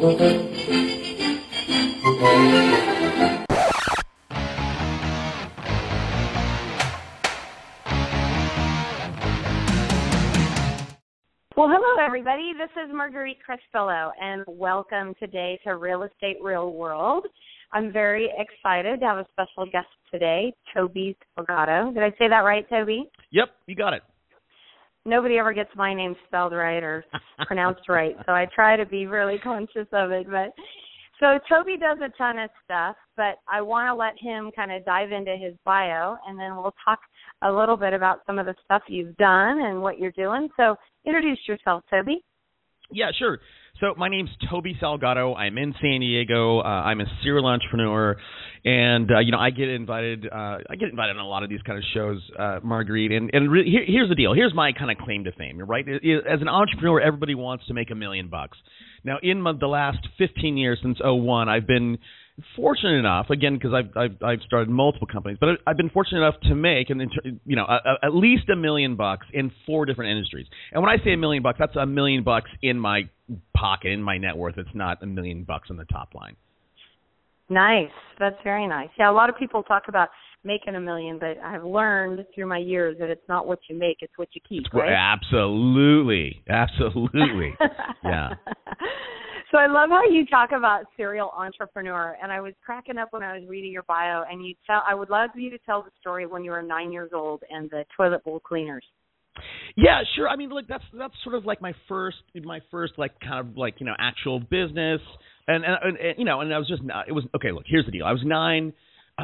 Well, hello, everybody. This is Marguerite Crespillo, and welcome today to Real Estate Real World. I'm very excited to have a special guest today, Toby Salgado. Did I say that right, Toby? Yep, you got it. Nobody ever gets my name spelled right or pronounced right, so I try to be really conscious of it. But so Toby does a ton of stuff, but I want to let him kind of dive into his bio, and then we'll talk a little bit about some of the stuff you've done and what you're doing. So introduce yourself, Toby. Yeah, sure. So my name's Toby Salgado. I'm in San Diego. Uh, I'm a serial entrepreneur, and uh, you know I get invited. Uh, I get invited on a lot of these kind of shows, uh, Marguerite. And and re- here, here's the deal. Here's my kind of claim to fame. Right? As an entrepreneur, everybody wants to make a million bucks. Now, in my, the last 15 years since 01, I've been fortunate enough again because I've, I've I've started multiple companies, but I've been fortunate enough to make and you know a, a, at least a million bucks in four different industries. And when I say a million bucks, that's a million bucks in my pocket, in my net worth. It's not a million bucks on the top line. Nice, that's very nice. Yeah, a lot of people talk about making a million, but I've learned through my years that it's not what you make, it's what you keep. Right? Absolutely, absolutely. yeah. So I love how you talk about serial entrepreneur, and I was cracking up when I was reading your bio. And you tell, I would love you to tell the story when you were nine years old and the toilet bowl cleaners. Yeah, sure. I mean, like that's that's sort of like my first my first like kind of like you know actual business, and and, and, and you know, and I was just not, it was okay. Look, here's the deal. I was nine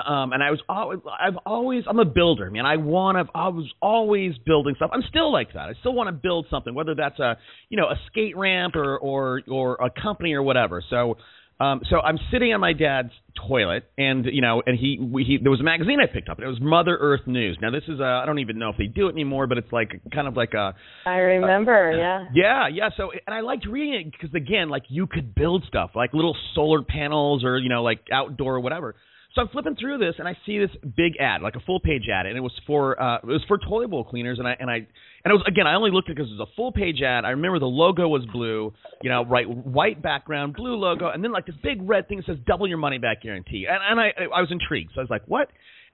um, and I was always, I've always, I'm a builder, man. I want to, I was always building stuff. I'm still like that. I still want to build something, whether that's a, you know, a skate ramp or, or, or a company or whatever. So, um, so I'm sitting on my dad's toilet, and you know, and he, we, he, there was a magazine I picked up, it was Mother Earth News. Now this is, a, I don't even know if they do it anymore, but it's like kind of like a. I remember, uh, yeah. Yeah, yeah. So, and I liked reading it because again, like you could build stuff, like little solar panels or you know, like outdoor or whatever. So I'm flipping through this and I see this big ad, like a full page ad, and it was for uh, it was for toilet bowl cleaners, and I and I and it was again I only looked at it because it was a full page ad. I remember the logo was blue, you know, right, white background, blue logo, and then like this big red thing that says double your money back guarantee, and and I I was intrigued, so I was like, what?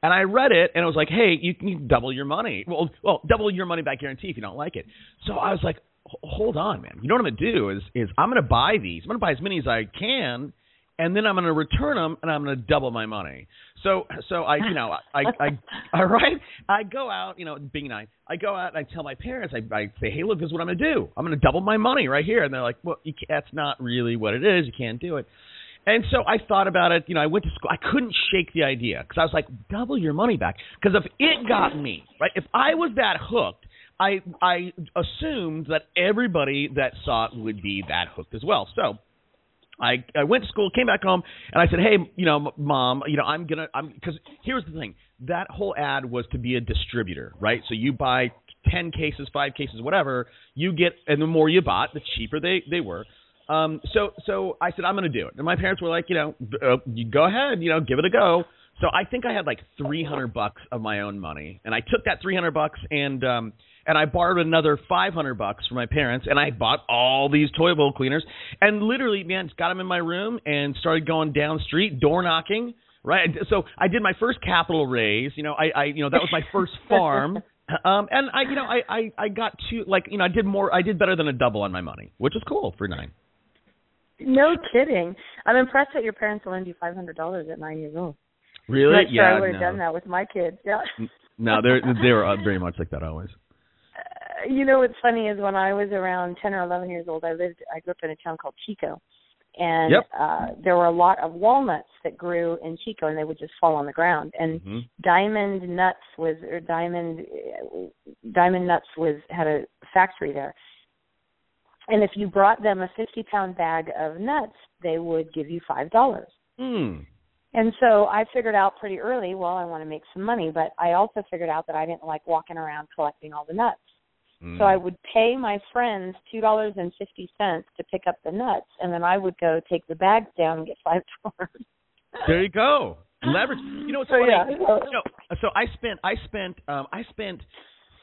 And I read it, and it was like, hey, you can double your money. Well, well, double your money back guarantee if you don't like it. So I was like, hold on, man. You know what I'm gonna do is is I'm gonna buy these. I'm gonna buy as many as I can and then I'm going to return them and I'm going to double my money. So so I you know I I all right I go out you know being nice I go out and I tell my parents I I say hey look this is what I'm going to do I'm going to double my money right here and they're like well you that's not really what it is you can't do it. And so I thought about it. You know, I went to school. I couldn't shake the idea because I was like, double your money back. Because if it got me, right, if I was that hooked, I I assumed that everybody that saw it would be that hooked as well. So I I went to school, came back home, and I said, "Hey, you know, mom, you know, I'm gonna, I'm because here's the thing. That whole ad was to be a distributor, right? So you buy ten cases, five cases, whatever, you get, and the more you bought, the cheaper they they were. Um, so so I said I'm gonna do it, and my parents were like, you know, uh, you go ahead, you know, give it a go. So I think I had like 300 bucks of my own money, and I took that 300 bucks and um and I borrowed another 500 bucks from my parents, and I bought all these toy bowl cleaners, and literally, man, got them in my room and started going down street, door knocking. Right, so I did my first capital raise. You know, I, I you know, that was my first farm. Um, and I, you know, I, I, I got to like, you know, I did more, I did better than a double on my money, which is cool for nine. No kidding. I'm impressed that your parents will lend you five hundred dollars at nine years old. Really? Not sure yeah. I would have no. done that with my kids. Yeah. no, they're they were uh, very much like that always you know what's funny is when I was around ten or eleven years old, I lived I grew up in a town called Chico, and yep. uh there were a lot of walnuts that grew in Chico, and they would just fall on the ground. And mm-hmm. Diamond Nuts was or Diamond Diamond Nuts was had a factory there. And if you brought them a fifty pound bag of nuts, they would give you five dollars. Mm. And so I figured out pretty early, well, I want to make some money, but I also figured out that I didn't like walking around collecting all the nuts. Mm. So I would pay my friends two dollars and fifty cents to pick up the nuts, and then I would go take the bags down and get five dollars. There you go. Leverage. You know what's so, funny? Yeah. You know, so I spent I spent um I spent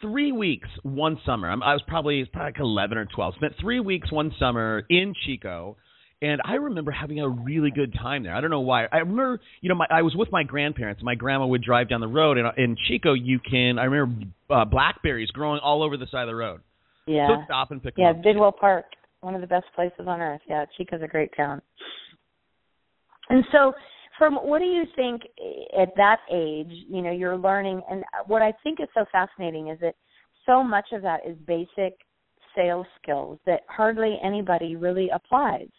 three weeks one summer. I'm, I was probably probably like eleven or twelve. Spent three weeks one summer in Chico, and I remember having a really good time there. I don't know why. I remember, you know, my, I was with my grandparents. My grandma would drive down the road, and uh, in Chico, you can. I remember uh, blackberries growing all over the side of the road. Yeah. So stop and pick yeah, them up. Bidwell Park, one of the best places on earth. Yeah, Chico's a great town. And so, from what do you think eh, at that age? You know, you're learning, and uh, what I think is so fascinating is that so much of that is basic sales skills that hardly anybody really applies.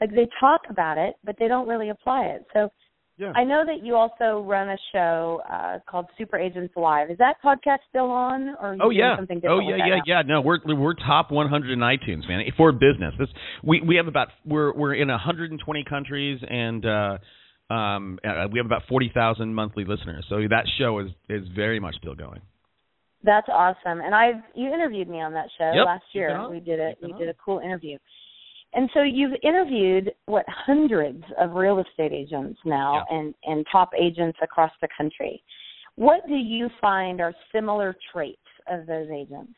Like they talk about it, but they don't really apply it. So Yeah. I know that you also run a show uh, called Super Agents Live. Is that podcast still on, or Oh yeah. something Oh yeah, yeah, now? yeah. No, we're we're top 100 in iTunes, man, for business. This we we have about we're we're in 120 countries and uh um uh, we have about 40,000 monthly listeners. So that show is is very much still going. That's awesome. And I've you interviewed me on that show Yep, last year. We did it. We did a cool interview. And so you've interviewed what hundreds of real estate agents now and and top agents across the country. What do you find are similar traits of those agents?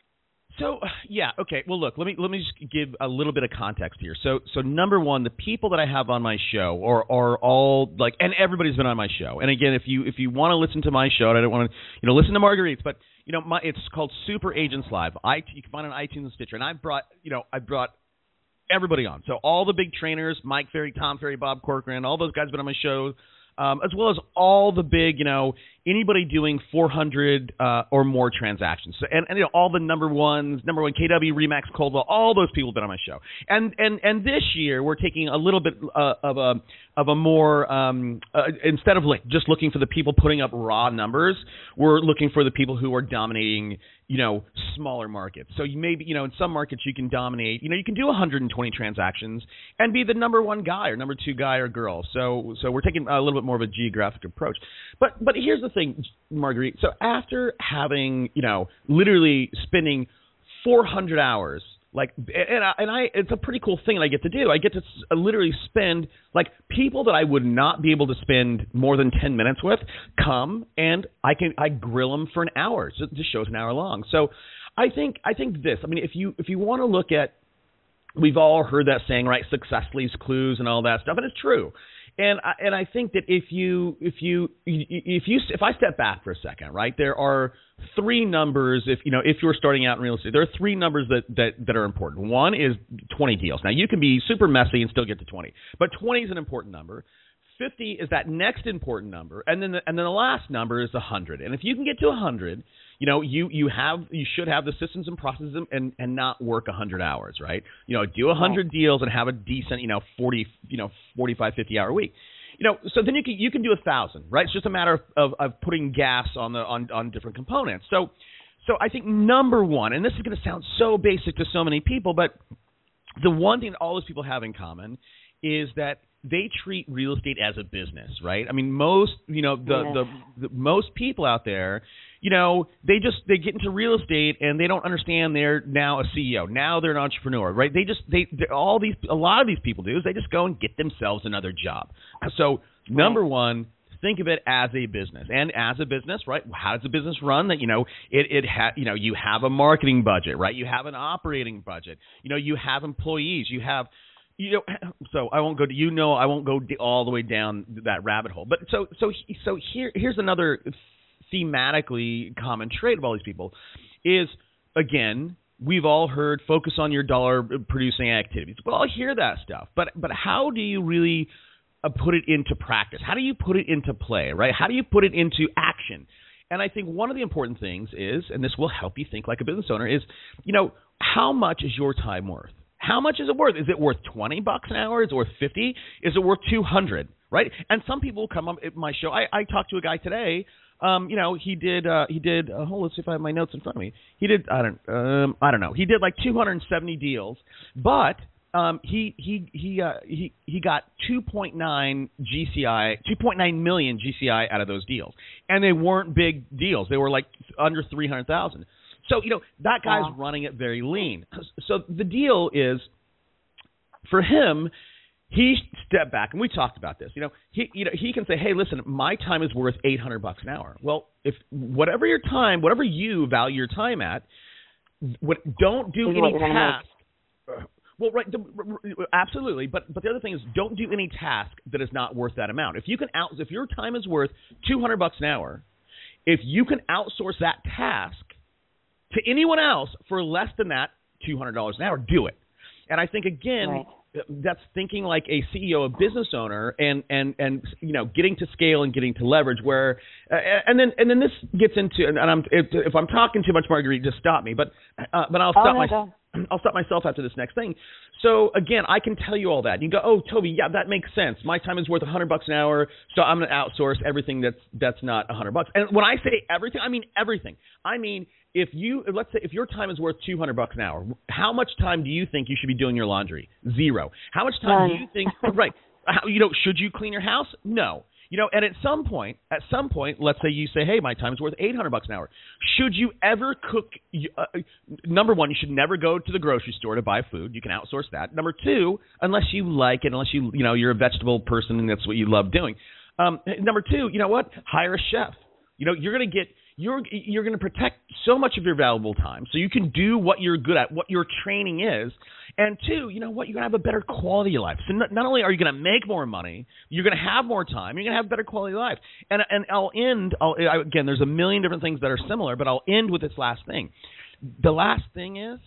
So yeah, okay. Well, look, let me let me just give a little bit of context here. So so number one, the people that I have on my show are are all like, and everybody's been on my show. And again, if you if you want to listen to my show, and I don't want to you know listen to Marguerite's, but you know my it's called Super Agents Live. I you can find it on iTunes and Stitcher, and I've brought you know I brought everybody on. So all the big trainers, Mike Ferry, Tom Ferry, Bob Corcoran, all those guys been on my show, um, as well as all the big, you know, anybody doing 400 uh, or more transactions. So, and, and you know, all the number ones, number one KW, Remax, Coldwell, all those people have been on my show. And and and this year we're taking a little bit uh, of a of a more um, uh, instead of like just looking for the people putting up raw numbers, we're looking for the people who are dominating you know smaller markets. So you maybe you know in some markets you can dominate. You know you can do 120 transactions and be the number one guy or number two guy or girl. So so we're taking a little bit more of a geographic approach. But but here's the thing, Marguerite. So after having you know literally spending 400 hours like and I, and I it's a pretty cool thing that I get to do. I get to uh, literally spend like people that I would not be able to spend more than 10 minutes with come and I can I grill them for an hour. So the show's an hour long. So I think I think this. I mean if you if you want to look at we've all heard that saying, right? Success leaves clues and all that stuff, and it's true. And I, and I think that if you if you if you if I step back for a second, right? There are three numbers. If you know if you're starting out in real estate, there are three numbers that that that are important. One is 20 deals. Now you can be super messy and still get to 20, but 20 is an important number. 50 is that next important number, and then the, and then the last number is 100. And if you can get to 100, you know you you have you should have the systems and processes and and not work 100 hours, right? You know, do 100 deals and have a decent, you know, 40, you know, 45 50 hour week. You know, so then you can you can do a thousand, right? It's just a matter of, of, of putting gas on the on on different components. So so I think number one, and this is going to sound so basic to so many people, but the one thing that all those people have in common is that they treat real estate as a business, right? I mean, most you know the, Yeah. the the most people out there, you know, they just they get into real estate and they don't understand they're now a CEO, now they're an entrepreneur, right? They just they all these a lot of these people do is they just go and get themselves another job. So number one, think of it as a business. And as a business right how does a business run that you know it it ha- you know you have a marketing budget right? You have an operating budget. You know you have employees. You have you know so i won't go to you know i won't go d- all the way down that rabbit hole. But so so so here here's another thematically common trait of all these people is again we've all heard focus on your dollar producing activities well i hear that stuff but but how do you really uh, put it into practice? How do you put it into play, right? How do you put it into action? And I think one of the important things is, and this will help you think like a business owner, is, you know, how much is your time worth? How much is it worth? Is it worth 20 bucks an hour? Is it worth 50? Is it worth 200? Right? And some people come on my show. I, I talked to a guy today. Um, you know, he did. Uh, he did. Uh, hold. Let's see if I have my notes in front of me. He did. I don't. Um, I don't know. He did like 270 deals, but um, he he he uh, he he got 2.9 GCI, 2.9 million GCI out of those deals, and they weren't big deals. They were like under 300,000. So you know that guy's Wow. running it very lean. So the deal is for him. He stepped back, and we talked about this. You know, he you know he can say, "Hey, listen, my time is worth 800 bucks an hour." Well, if whatever your time, whatever you value your time at, what don't do any task Well, right, absolutely. But but the other thing is, don't do any task that is not worth that amount. If you can out, if your time is worth two hundred bucks an hour, if you can outsource that task to anyone else for less than that two hundred dollars an hour, do it. And I think again, Right. That's thinking like a CEO, a business owner, and and and you know, getting to scale and getting to leverage. Where uh, and then and then this gets into and I'm if, if I'm talking too much, Marguerite, just stop me. But uh, but I'll Oh, stop no, my go. I'll stop myself after this next thing. So again, I can tell you all that. You go, oh, Toby, yeah, that makes sense. My time is worth a hundred bucks an hour, so I'm going to outsource everything that's that's not a hundred bucks. And when I say everything, I mean everything. I mean if you let's say if your time is worth two hundred bucks an hour, how much time do you think you should be doing your laundry? Zero. How much time do you think? right. How, you know, should you clean your house? No. You know, and at some point, at some point, let's say you say, "Hey, my time is worth eight hundred bucks an hour." Should you ever cook? Uh, uh, number one, you should never go to the grocery store to buy food. You can outsource that. Number two, unless you like it, unless you you know you're a vegetable person and that's what you love doing. Um, number two, you know what? Hire a chef. You know, you're going to get you're you're going to protect so much of your valuable time, so you can do what you're good at, what your training is. And two, you know what? You're going to have a better quality of life. So not, not only are you going to make more money, you're going to have more time. You're going to have a better quality of life. And and I'll end. I'll, I, again, there's a million different things that are similar, but I'll end with this last thing. The last thing is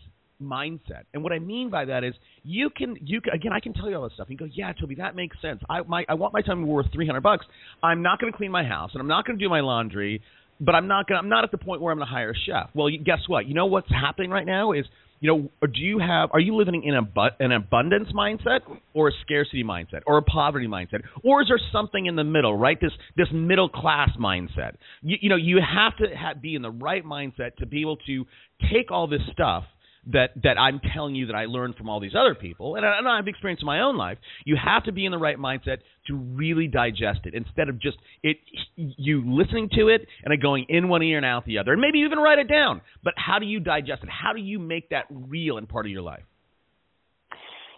mindset. And what I mean by that is you can you can, again I can tell you all this stuff. You go, yeah, Toby, that makes sense. I my I want my time worth three hundred bucks. I'm not going to clean my house and I'm not going to do my laundry, but I'm not going. to I'm not at the point where I'm going to hire a chef. Well, guess what? You know what's happening right now is. You know, do you have? Are you living in a bu- an abundance mindset, or a scarcity mindset, or a poverty mindset, or is there something in the middle? Right, this this middle class mindset. You, you know, you have to ha be in the right mindset to be able to take all this stuff that that I'm telling you that I learned from all these other people, and I, and I've experienced in my own life. You have to be in the right mindset to really digest it, instead of just it you listening to it and it going in one ear and out the other, and maybe even write it down. But how do you digest it? How do you make that real and part of your life?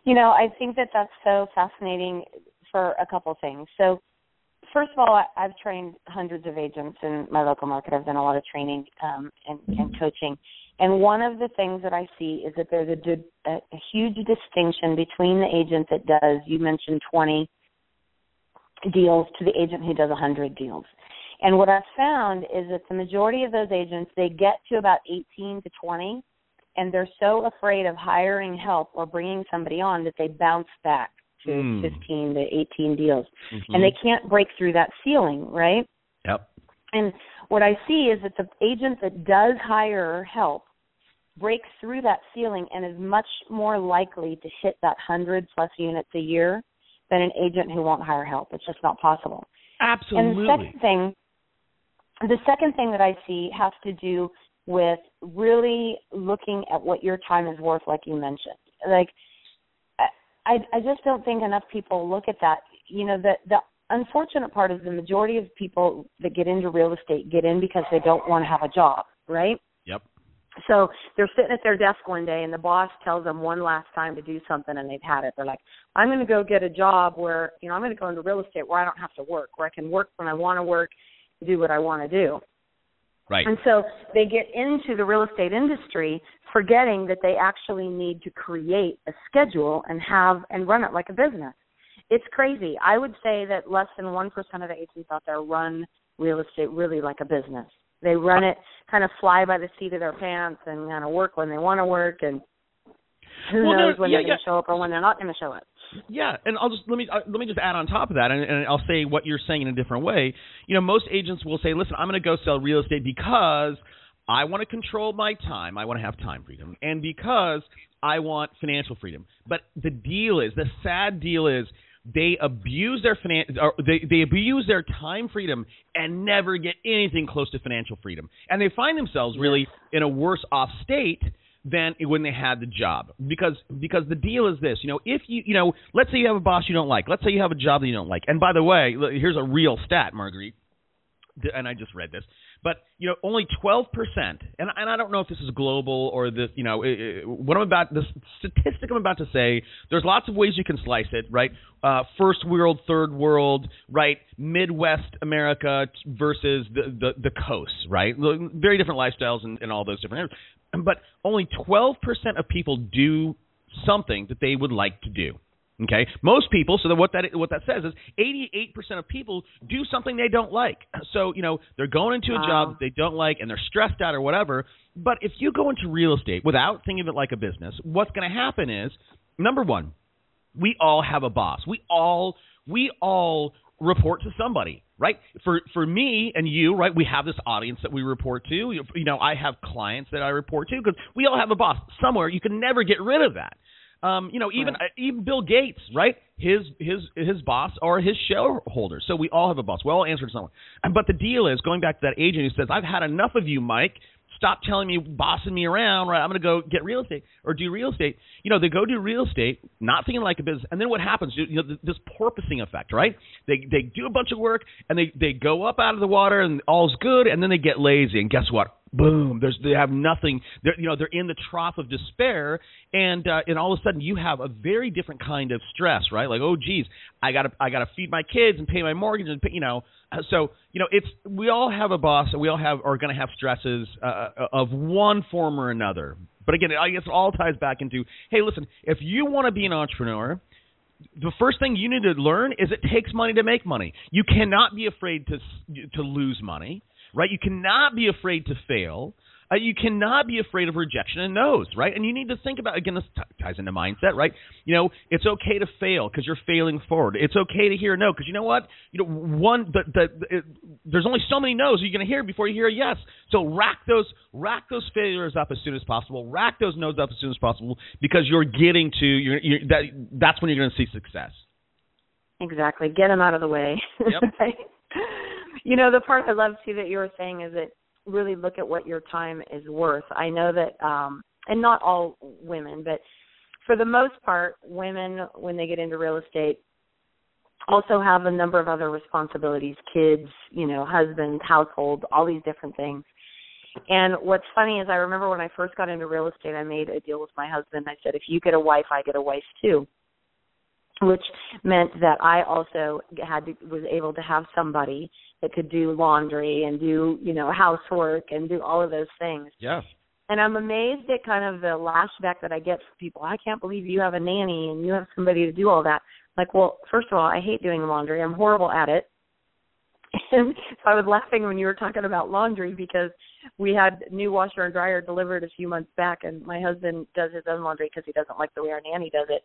You know, I think that that's so fascinating for a couple things. So, first of all, I, I've trained hundreds of agents in my local market. I've done a lot of training um, and, and coaching. And one of the things that I see is that there's a, a, huge distinction between the agent that does, you mentioned 20 deals, to the agent who does 100 deals. And what I've found is that the majority of those agents, they get to about 18 to 20, and they're so afraid of hiring help or bringing somebody on that they bounce back to Hmm. 15 to 18 deals. And they can't break through that ceiling, right? yep. And what I see is that the agent that does hire help breaks through that ceiling and is much more likely to hit that 100 plus units a year than an agent who won't hire help. It's just not possible. Absolutely. And the second thing, the second thing that I see has to do with really looking at what your time is worth, like you mentioned. Like, I I just don't think enough people look at that. You know, the the unfortunate part is the majority of people that get into real estate get in because they don't want to have a job, right? Yep. So they're sitting at their desk one day and the boss tells them one last time to do something and they've had it. They're like, I'm going to go get a job where, you know, I'm going to go into real estate where I don't have to work, where I can work when I want to work, do what I want to do. Right. And so they get into the real estate industry forgetting that they actually need to create a schedule and have and run it like a business. It's crazy. I would say that less than 1% of the agents out there run real estate really like a business. They run it kind of fly by the seat of their pants and kind of work when they want to work and who Well, knows when yeah, they're going to yeah. show up or when they're not going to show up. Yeah, and I'll just let me uh, let me just add on top of that, and, and I'll say what you're saying in a different way. You know, most agents will say, "Listen, I'm going to go sell real estate because I want to control my time. I want to have time freedom, and because I want financial freedom." But the deal is, the sad deal is, they abuse their finan- or they they abuse their time freedom and never get anything close to financial freedom, and they find themselves really in a worse off state than when they had the job. Because because the deal is this you know if you you know let's say you have a boss you don't like. Let's say you have a job that you don't like. And by the way here's a real stat marguerite. And I just read this. But you know only 12% and and I don't know if this is global or this you know what I'm about the statistic I'm about to say there's lots of ways you can slice it right? Uh, first world third world right? Midwest America versus the the, the coast right? Very different lifestyles and, and all those different areas but only 12% of people do something that they would like to do. Okay, most people. So that what that what that says is 88% of people do something they don't like. So you know they're going into a Wow. job that they don't like and they're stressed out or whatever. But if you go into real estate without thinking of it like a business, what's going to happen is number one, we all have a boss. We all we all report to somebody, right? For for me and you, right? We have this audience that we report to. You you know, I have clients that I report to because we all have a boss somewhere. You can never get rid of that. Um, you know, even Right. even Bill Gates, right? His his his boss are his shareholders. So we all have a boss. We all answer to someone. But the deal is going back to that agent who says, "I've had enough of you, Mike." Stop telling me, bossing me around, right? I'm going to go get real estate or do real estate. You know, they go do real estate, not thinking like a business, and then what happens? You know, this porpoising effect, right? They they do a bunch of work and they they go up out of the water and all's good, and then they get lazy, and guess what? Boom! There's they have nothing. They're you know they're in the trough of despair, and uh, and all of a sudden you have a very different kind of stress, right? Like, oh geez, I gotta I gotta feed my kids and pay my mortgage and pay, you know. Uh, So you know, it's we all have a boss, and we all have are going to have stresses uh, of one form or another. But again, I guess it all ties back into, hey, listen, if you want to be an entrepreneur, the first thing you need to learn is it takes money to make money. You cannot be afraid to to lose money, right? You cannot be afraid to fail. Uh, you cannot be afraid of rejection and no's, right? And you need to think about again. This t- ties into mindset, right? You know, it's okay to fail because you're failing forward. It's okay to hear no because you know what? You know, one the the, the it, there's only so many no's you're going to hear before you hear a yes. So rack those rack those failures up as soon as possible. Rack those no's up as soon as possible because you're getting to you're, you're that that's when you're going to see success. Exactly. Get them out of the way. Yep. Right? You know, the part I love too that you were saying is that really look at what your time is worth. I know that um and not all women, but for the most part, women when they get into real estate also have a number of other responsibilities, kids, you know, husband, household, all these different things. And what's funny is I remember when I first got into real estate, I made a deal with my husband. I said, if you get a wife, I get a wife too which meant that I also had to was able to have somebody that could do laundry and do you know housework and do all of those things. Yeah. And I'm amazed at kind of the lashback that I get from people. I can't believe you have a nanny and you have somebody to do all that. Like, well, first of all, I hate doing laundry. I'm horrible at it. And so I was laughing when you were talking about laundry because we had new washer and dryer delivered a few months back, and my husband does his own laundry because he doesn't like the way our nanny does it.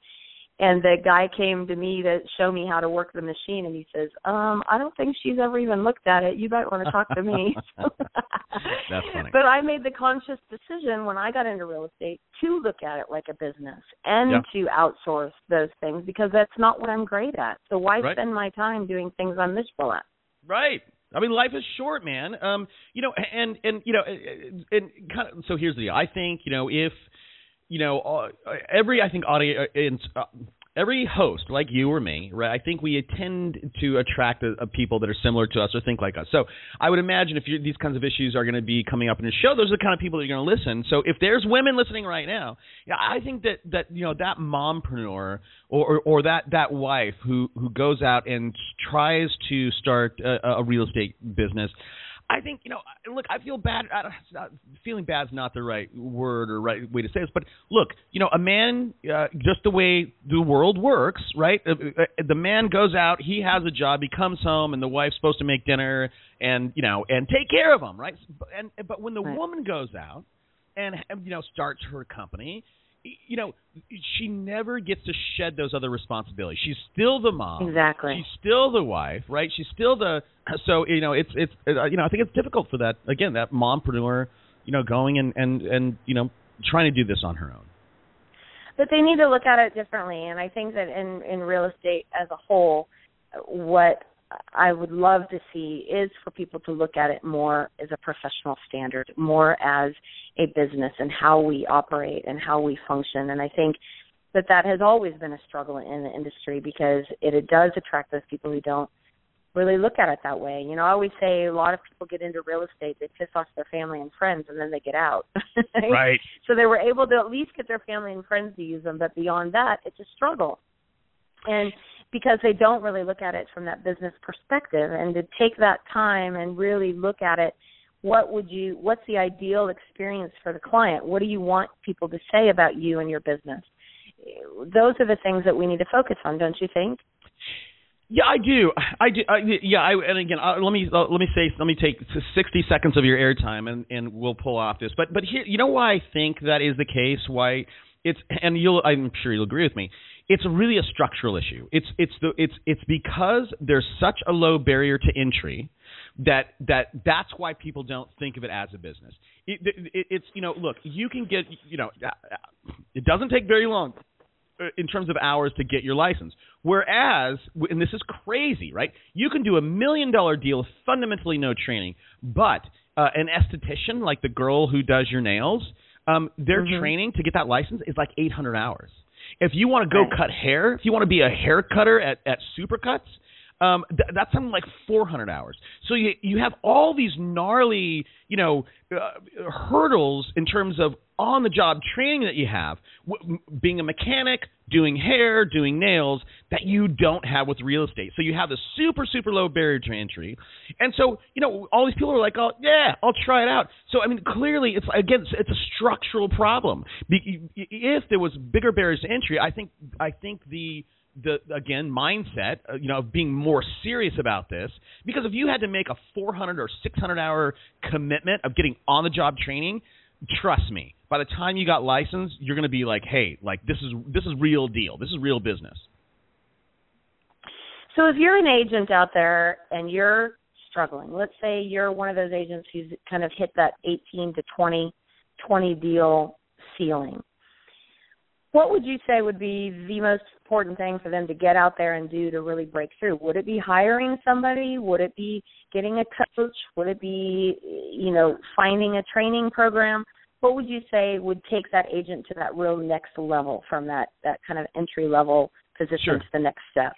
And the guy came to me to show me how to work the machine, and he says, "Um, I don't think she's ever even looked at it. You might want to talk to me." That's funny. But I made the conscious decision when I got into real estate to look at it like a business and Yeah. to outsource those things because that's not what I'm great at. So why Right. spend my time doing things I'm miserable at? Right. I mean, life is short, man. Um, you know, and and you know, and, and kind of. So here's the deal. I think you know if you know uh, every I think audience. Uh, Every host, like you or me, right? I think we tend to attract a, a people that are similar to us or think like us. So I would imagine if these kinds of issues are going to be coming up in the show, those are the kind of people that are going to listen. So if there's women listening right now, yeah, I think that that you know that mompreneur or, or or that that wife who who goes out and tries to start a, a real estate business. I think you know. Look, I feel bad. I not, feeling bad is not the right word or right way to say this, but look, you know, a man, uh, just the way the world works, right? Uh, uh, the man goes out, he has a job, he comes home, and the wife's supposed to make dinner and you know and take care of him, right? And but when the Right. woman goes out and you know starts her company, you know, she never gets to shed those other responsibilities. She's still the mom. Exactly. She's still the wife, right? She's still the so you know it's it's uh, you know I think it's difficult for that again that mompreneur you know going and and and you know trying to do this on her own. but they need to look at it differently and i think that in in real estate as a whole what i would love to see is for people to look at it more as a professional standard more as a business and how we operate and how we function and i think that that has always been a struggle in the industry because it, it does attract those people who don't really look at it that way. You know, I always say a lot of people get into real estate, they piss off their family and friends and then they get out. Right. So they were able to at least get their family and friends to use them, but beyond that, it's a struggle. And because they don't really look at it from that business perspective and to take that time and really look at it, what would you what's the ideal experience for the client? What do you want people to say about you and your business? those are the things that we need to focus on, don't you think? Yeah, I do. I do. I, yeah, I, and again, uh, let me uh, let me say, let me take sixty seconds of your airtime, and and we'll pull off this. But but here, you know why I think that is the case? Why it's and you'll I'm sure you'll agree with me. It's really a structural issue. It's it's the it's it's because there's such a low barrier to entry that that that's why people don't think of it as a business. It, it, it's you know look you can get you know it doesn't take very long uh, in terms of hours to get your license. Whereas, and this is crazy, right? You can do a million dollar deal with fundamentally no training, but uh, an esthetician, like the girl who does your nails, um, their mm-hmm. training to get that license is like 800 hours. If you want to go cut hair, if you want to be a hair cutter at, at Supercuts, um, th- that's something like 400 hours. So you you have all these gnarly, you know, uh, hurdles in terms of on the job training that you have, w- being a mechanic, doing hair, doing nails that you don't have with real estate. So you have this super super low barrier to entry, and so you know all these people are like, oh yeah, I'll try it out. So I mean, clearly it's again it's, a structural problem. If there was bigger barriers to entry, I think I think the the again mindset uh, you know of being more serious about this because if you had to make a 400 or 600 hour commitment of getting on the job training trust me by the time you got licensed you're going to be like hey like this is this is real deal this is real business so if you're an agent out there and you're struggling let's say you're one of those agents who's kind of hit that 18 to 20 20 deal ceiling what would you say would be the most important thing for them to get out there and do to really break through? Would it be hiring somebody? Would it be getting a coach? Would it be, you know, finding a training program? What would you say would take that agent to that real next level from that that kind of entry level position sure. to the next step?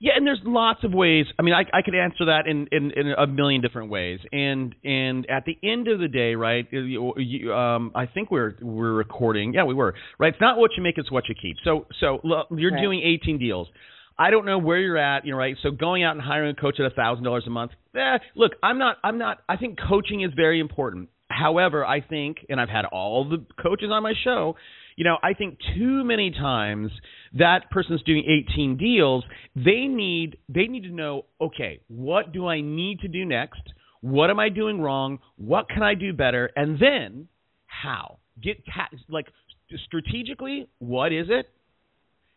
Yeah, and there's lots of ways. I mean, I, I could answer that in, in, in a million different ways. And and at the end of the day, right? You, you, um, I think we're we're recording. Yeah, we were. Right. It's not what you make; it's what you keep. So so look, you're right. doing 18 deals. I don't know where you're at, you know, right? So going out and hiring a coach at a thousand dollars a month. Eh, look, I'm not. I'm not. I think coaching is very important. However, I think, and I've had all the coaches on my show you know, I think too many times that person's doing 18 deals, they need they need to know, okay, what do I need to do next? What am I doing wrong? What can I do better? And then how? Get ta- like strategically, what is it?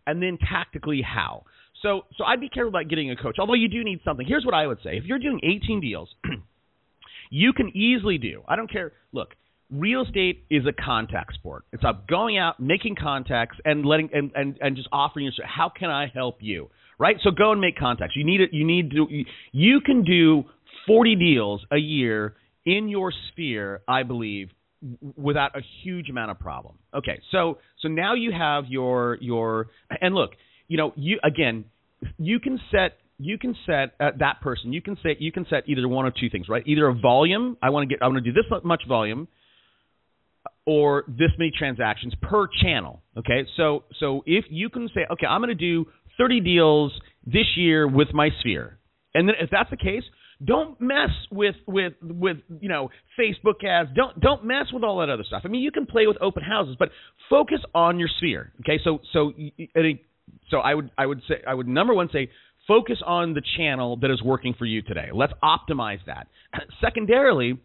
And then tactically how? So so I'd be careful about getting a coach. Although you do need something. Here's what I would say. If you're doing 18 deals, you can easily do. I don't care. Look, real estate is a contact sport. It's about going out, making contacts, and letting and and, and just offering your how can I help you, right? So go and make contacts. You need it. You need to. You can do 40 deals a year in your sphere, I believe, without a huge amount of problem. Okay, so so now you have your your and look, you know, you again, you can set you can set uh, that person. You can set you can set either one of two things, right? Either a volume. I want to get I want to do this much volume or this many transactions per channel. Okay, so so if you can say, okay, I'm going to do 30 deals this year with my sphere, and then if that's the case, don't mess with with with you know Facebook ads. Don't don't mess with all that other stuff. I mean, you can play with open houses, but focus on your sphere. Okay, so so so I would I would say I would number one say focus on the channel that is working for you today. Let's optimize that. Secondarily,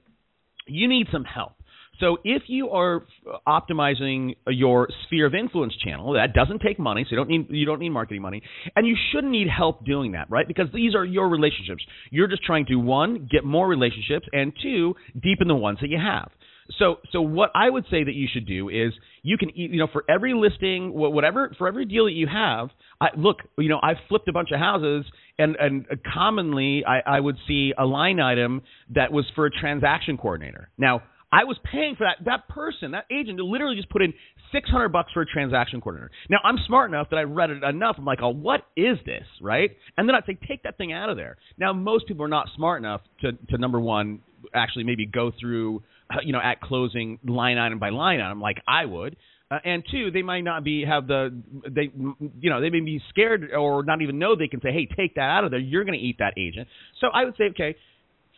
you need some help. So if you are optimizing your sphere of influence channel, that doesn't take money, so you don't need you don't need marketing money, and you shouldn't need help doing that, right? Because these are your relationships. You're just trying to one get more relationships, and two deepen the ones that you have. So so what I would say that you should do is you can you know for every listing whatever for every deal that you have, I, look you know I've flipped a bunch of houses and and commonly I, I would see a line item that was for a transaction coordinator. Now I was paying for that. That person, that agent, literally just put in six hundred bucks for a transaction coordinator. Now I'm smart enough that I read it enough. I'm like, oh, what is this, right? And then I'd say, take that thing out of there. Now most people are not smart enough to to number one actually maybe go through, uh, you know, at closing line item by line item like I would. Uh, and two, they might not be have the they you know they may be scared or not even know they can say, hey, take that out of there. You're going to eat that agent. So I would say, okay,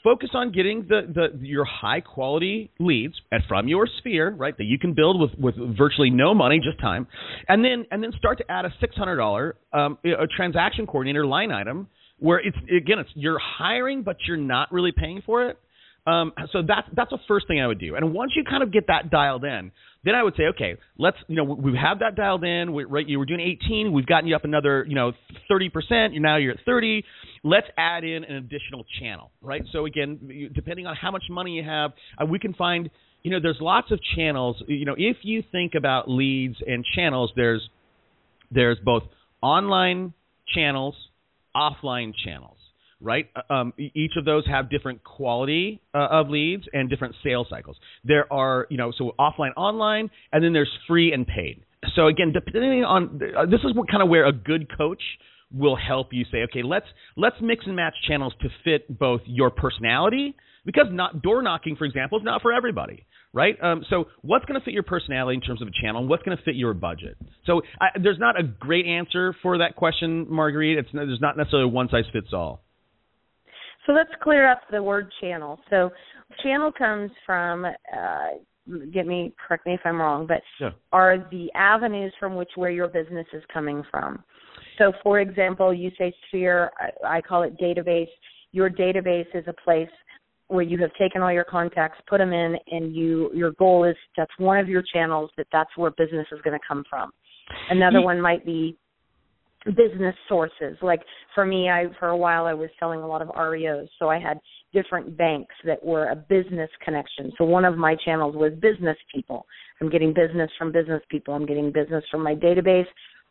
focus on getting the, the your high quality leads and from your sphere, right? That you can build with with virtually no money, just time, and then and then start to add a six hundred dollar um, a transaction coordinator line item where it's again it's you're hiring but you're not really paying for it. Um, so that's that's the first thing I would do. And once you kind of get that dialed in, then I would say, okay, let's you know we have that dialed in. We, right, you were doing 18. We've gotten you up another you know 30 percent. Now you're at 30. Let's add in an additional channel, right? So again, depending on how much money you have, uh, we can find you know there's lots of channels. You know, if you think about leads and channels, there's there's both online channels, offline channels right? Uh, um, each of those have different quality uh, of leads and different sales cycles. There are, you know, so offline, online, and then there's free and paid. So again, depending on uh, this is what kind of where a good coach will help you say, okay, let's let's mix and match channels to fit both your personality because not door knocking, for example, is not for everybody, right? Um, so what's going to fit your personality in terms of a channel? and What's going to fit your budget? So I, there's not a great answer for that question, Marguerite. It's there's not necessarily one size fits all. So let's clear up the word channel. So channel comes from uh, get me correct me if I'm wrong, but yeah. are the avenues from which where your business is coming from. So for example, you say sphere, I, I call it database. Your database is a place where you have taken all your contacts, put them in, and you your goal is that's one of your channels that that's where business is going to come from. Another one might be business sources. Like for me, I for a while I was selling a lot of REOs, so I had different banks that were a business connection. So one of my channels was business people. I'm getting business from business people. I'm getting business from my database,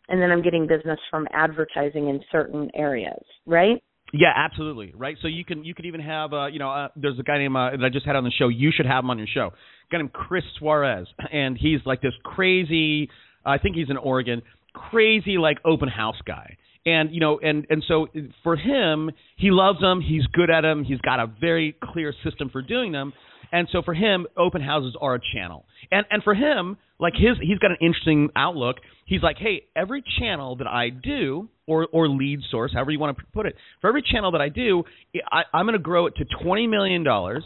and then I'm getting business from advertising in certain areas. Right? Yeah, absolutely. Right. So you can you could even have uh, you know uh, there's a guy named uh, that I just had on the show. You should have him on your show. A guy named Chris Suarez, and he's like this crazy. I think he's in Oregon crazy like open house guy. And you know and and so for him he loves them he's good at them he's got a very clear system for doing them. And so for him open houses are a channel. And and for him like his he's got an interesting outlook. He's like hey every channel that i do or or lead source however you want to put it for every channel that i do I, i'm going to grow it to 20 million dollars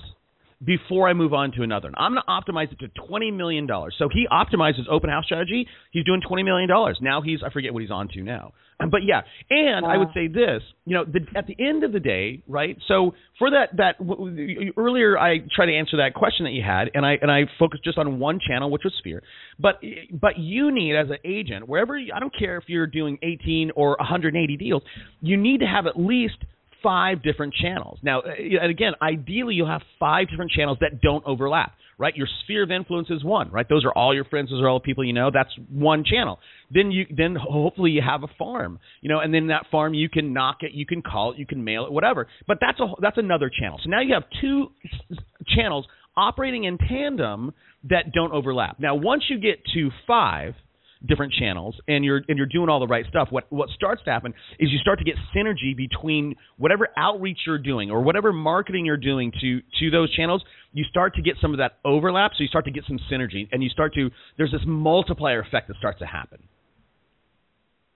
before I move on to another. And I'm going to optimize it to twenty million dollars. So he optimizes open house strategy. He's doing twenty million dollars now. He's I forget what he's on to now. But yeah, and wow. I would say this. You know, the, at the end of the day, right? So for that that w- earlier, I tried to answer that question that you had, and I and I focused just on one channel, which was Sphere. But but you need as an agent, wherever you, I don't care if you're doing 18 or 180 deals, you need to have at least five different channels. Now, uh, and again, ideally you'll have five different channels that don't overlap, right? Your sphere of influence is one, right? Those are all your friends, those are all the people you know. That's one channel. Then you, then hopefully you have a farm, you know, and then that farm you can knock it, you can call it, you can mail it, whatever. But that's a that's another channel. So now you have two channels operating in tandem that don't overlap. Now, once you get to five different channels and you're and you're doing all the right stuff, what what starts to happen is you start to get synergy between whatever outreach you're doing or whatever marketing you're doing to to those channels. You start to get some of that overlap, so you start to get some synergy, and you start to there's this multiplier effect that starts to happen.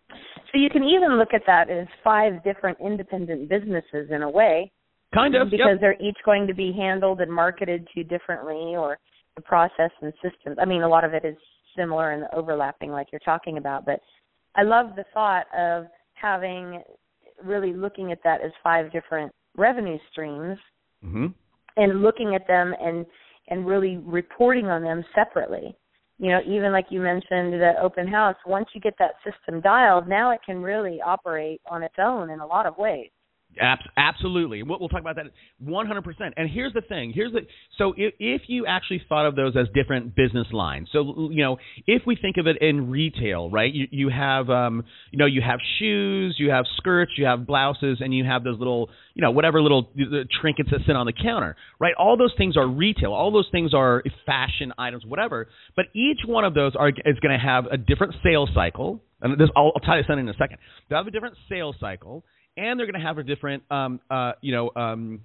So you can even look at that as five different independent businesses in a way. Kind of, because yep. they're each going to be handled and marketed to differently, or the process and systems. I mean, a lot of it is similar and overlapping like you're talking about. But I love the thought of having really looking at that as five different revenue streams mm-hmm. and looking at them and and really reporting on them separately. You know, even like you mentioned the open house, once you get that system dialed, now it can really operate on its own in a lot of ways absolutely. We'll, we'll talk about that 100%. And here's the thing. Here's the so if, if you actually thought of those as different business lines. So you know, if we think of it in retail, right? You you have um you know, you have shoes, you have skirts, you have blouses and you have those little, you know, whatever little trinkets that sit on the counter, right? All those things are retail. All those things are fashion items, whatever. But each one of those are is going to have a different sales cycle. And this, I'll, I'll tie this in in a second. They have a different sales cycle and they're going to have a different, um, uh, you know, um,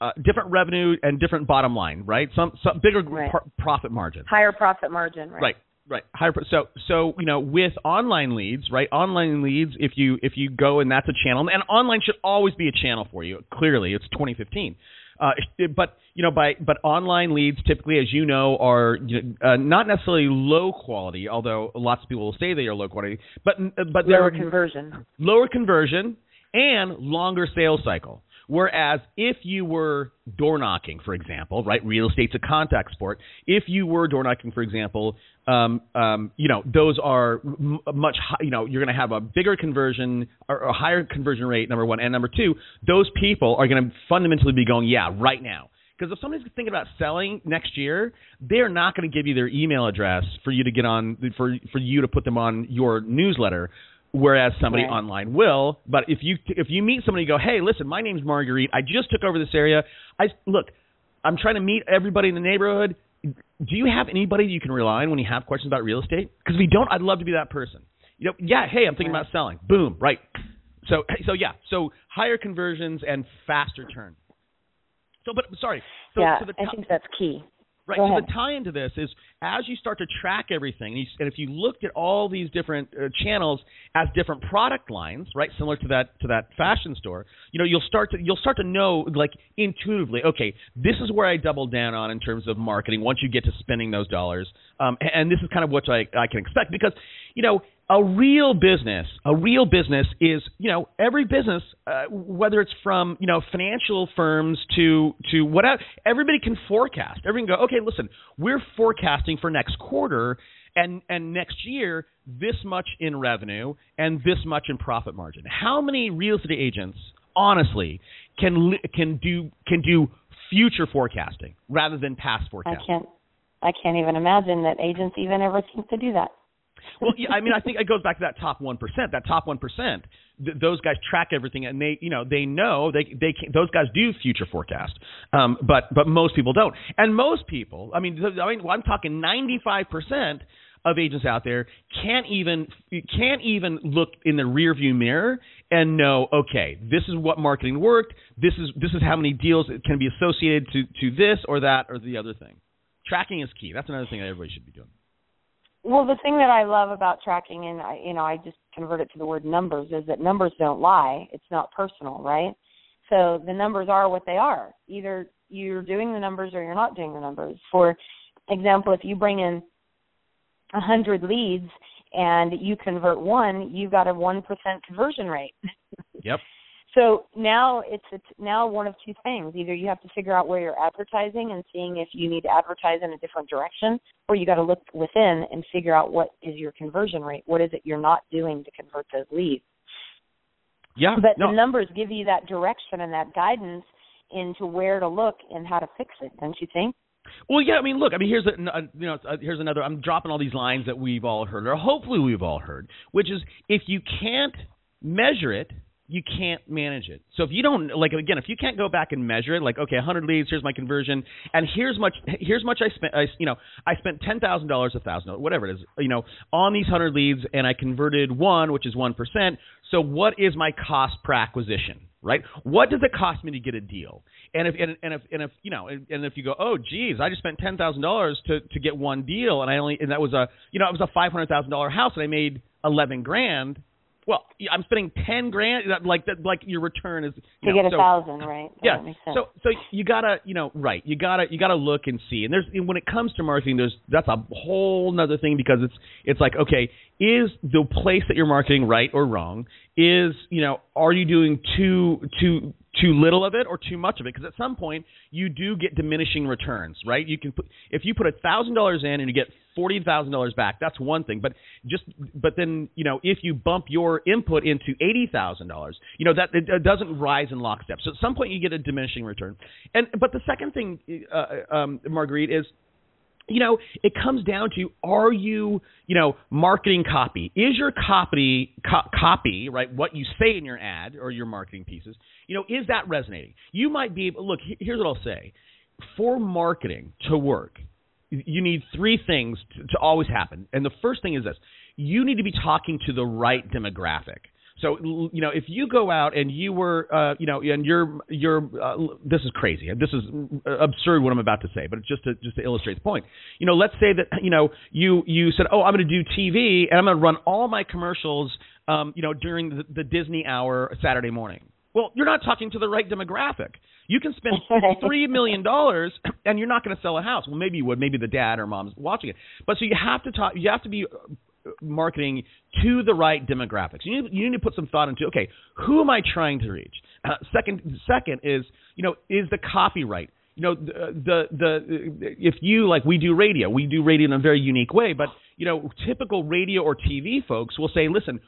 uh, different revenue and different bottom line, right? Some some bigger right. par- profit margin, higher profit margin, right? Right. Right. Higher. So so you know with online leads, right? Online leads. If you if you go and that's a channel, and online should always be a channel for you. Clearly, it's 2015. Uh, but you know, by but online leads typically, as you know, are you know, uh, not necessarily low quality, although lots of people will say they are low quality. But but lower conversion, lower conversion, and longer sales cycle. Whereas if you were door knocking, for example, right, real estate's a contact sport. If you were door knocking, for example, um, um, you know, those are m- much, high, you know, you're going to have a bigger conversion or a higher conversion rate, number one. And number two, those people are going to fundamentally be going, yeah, right now. Because if somebody's thinking about selling next year, they're not going to give you their email address for you to get on for for you to put them on your newsletter whereas somebody right. online will. But if you if you meet somebody, you go, hey, listen, my name's Marguerite. I just took over this area. I look, I'm trying to meet everybody in the neighborhood. Do you have anybody you can rely on when you have questions about real estate? Because if you don't, I'd love to be that person. You know, yeah, hey, I'm thinking right. about selling. Boom, right. So so yeah, so higher conversions and faster turn. So, but sorry. So, yeah, so the I think that's key. Right. Go so ahead. the tie into this is as you start to track everything, and, you, and if you looked at all these different uh, channels as different product lines, right, similar to that to that fashion store, you know, you'll start to you'll start to know like intuitively, okay, this is where I double down on in terms of marketing once you get to spending those dollars, um, and, and this is kind of what I I can expect because, you know, a real business, a real business is, you know, every business, uh, whether it's from, you know, financial firms to to whatever, everybody can forecast. Everyone can go, okay, listen, we're forecasting for next quarter and and next year this much in revenue and this much in profit margin. How many real estate agents, honestly, can can do can do future forecasting rather than past forecasting? I can't. I can't even imagine that agents even ever think to do that. Well, yeah, I mean, I think it goes back to that top one percent. That top one percent, th- those guys track everything, and they, you know, they know they they can, those guys do future forecast, um, but but most people don't. And most people, I mean, I mean, well, I'm talking ninety five percent of agents out there can't even can't even look in the rearview mirror and know, okay, this is what marketing worked. This is this is how many deals can be associated to to this or that or the other thing. Tracking is key. That's another thing that everybody should be doing. Well, the thing that I love about tracking, and I, you know, I just convert it to the word numbers, is that numbers don't lie. It's not personal, right? So the numbers are what they are. Either you're doing the numbers or you're not doing the numbers. For example, if you bring in a hundred leads and you convert one, you've got a one percent conversion rate. Yep. So now it's a, now one of two things. Either you have to figure out where you're advertising and seeing if you need to advertise in a different direction, or you got to look within and figure out what is your conversion rate. What is it you're not doing to convert those leads? Yeah. But no. the numbers give you that direction and that guidance into where to look and how to fix it, don't you think? Well, yeah. I mean, look. I mean, here's a, you know here's another. I'm dropping all these lines that we've all heard, or hopefully we've all heard, which is if you can't measure it, you can't manage it. So if you don't like again, if you can't go back and measure it, like okay, 100 leads, here's my conversion, and here's much here's much I spent. I, you know, I spent ten thousand dollars, a thousand, whatever it is, you know, on these 100 leads, and I converted one, which is one percent. So what is my cost per acquisition? Right? What does it cost me to get a deal? And if and, and if and if you know and, and if you go, oh geez, I just spent ten thousand dollars to to get one deal, and I only and that was a you know it was a five hundred thousand dollar house, and I made eleven grand well, I'm spending ten grand. Like that, like your return is to know, get a so, thousand, right? Yeah. That sense. So so you gotta you know right. You gotta you gotta look and see. And there's and when it comes to marketing, there's that's a whole nother thing because it's it's like okay, is the place that you're marketing right or wrong? Is you know are you doing too too too little of it or too much of it because at some point you do get diminishing returns right? You can put if you put a thousand dollars in and you get forty thousand dollars back that's one thing. But just but then you know if you bump your input into eighty thousand dollars you know that it, doesn't rise in lockstep. So at some point you get a diminishing return. And but the second thing uh, um, marguerite is you know, it comes down to are you, you know, marketing copy? Is your copy co- copy, right, what you say in your ad or your marketing pieces, you know, is that resonating? You might be look, here's what I'll say. For marketing to work, you need three things to, to always happen. And the first thing is this. You need to be talking to the right demographic. So you know, if you go out and you were, uh, you know, and you're, you're, uh, this is crazy. This is absurd what I'm about to say, but it's just to just to illustrate the point. You know, let's say that you know you you said, oh, I'm going to do TV and I'm going to run all my commercials, um, you know, during the, the Disney hour Saturday morning. Well, you're not talking to the right demographic. You can spend three million dollars and you're not going to sell a house. Well, maybe you would. Maybe the dad or mom's watching it. But so you have to talk. You have to be marketing to the right demographics. You need, you need to put some thought into. Okay, who am I trying to reach? Uh, second, second is you know is the copyright. You know the, the the if you like we do radio, we do radio in a very unique way. But you know typical radio or TV folks will say, listen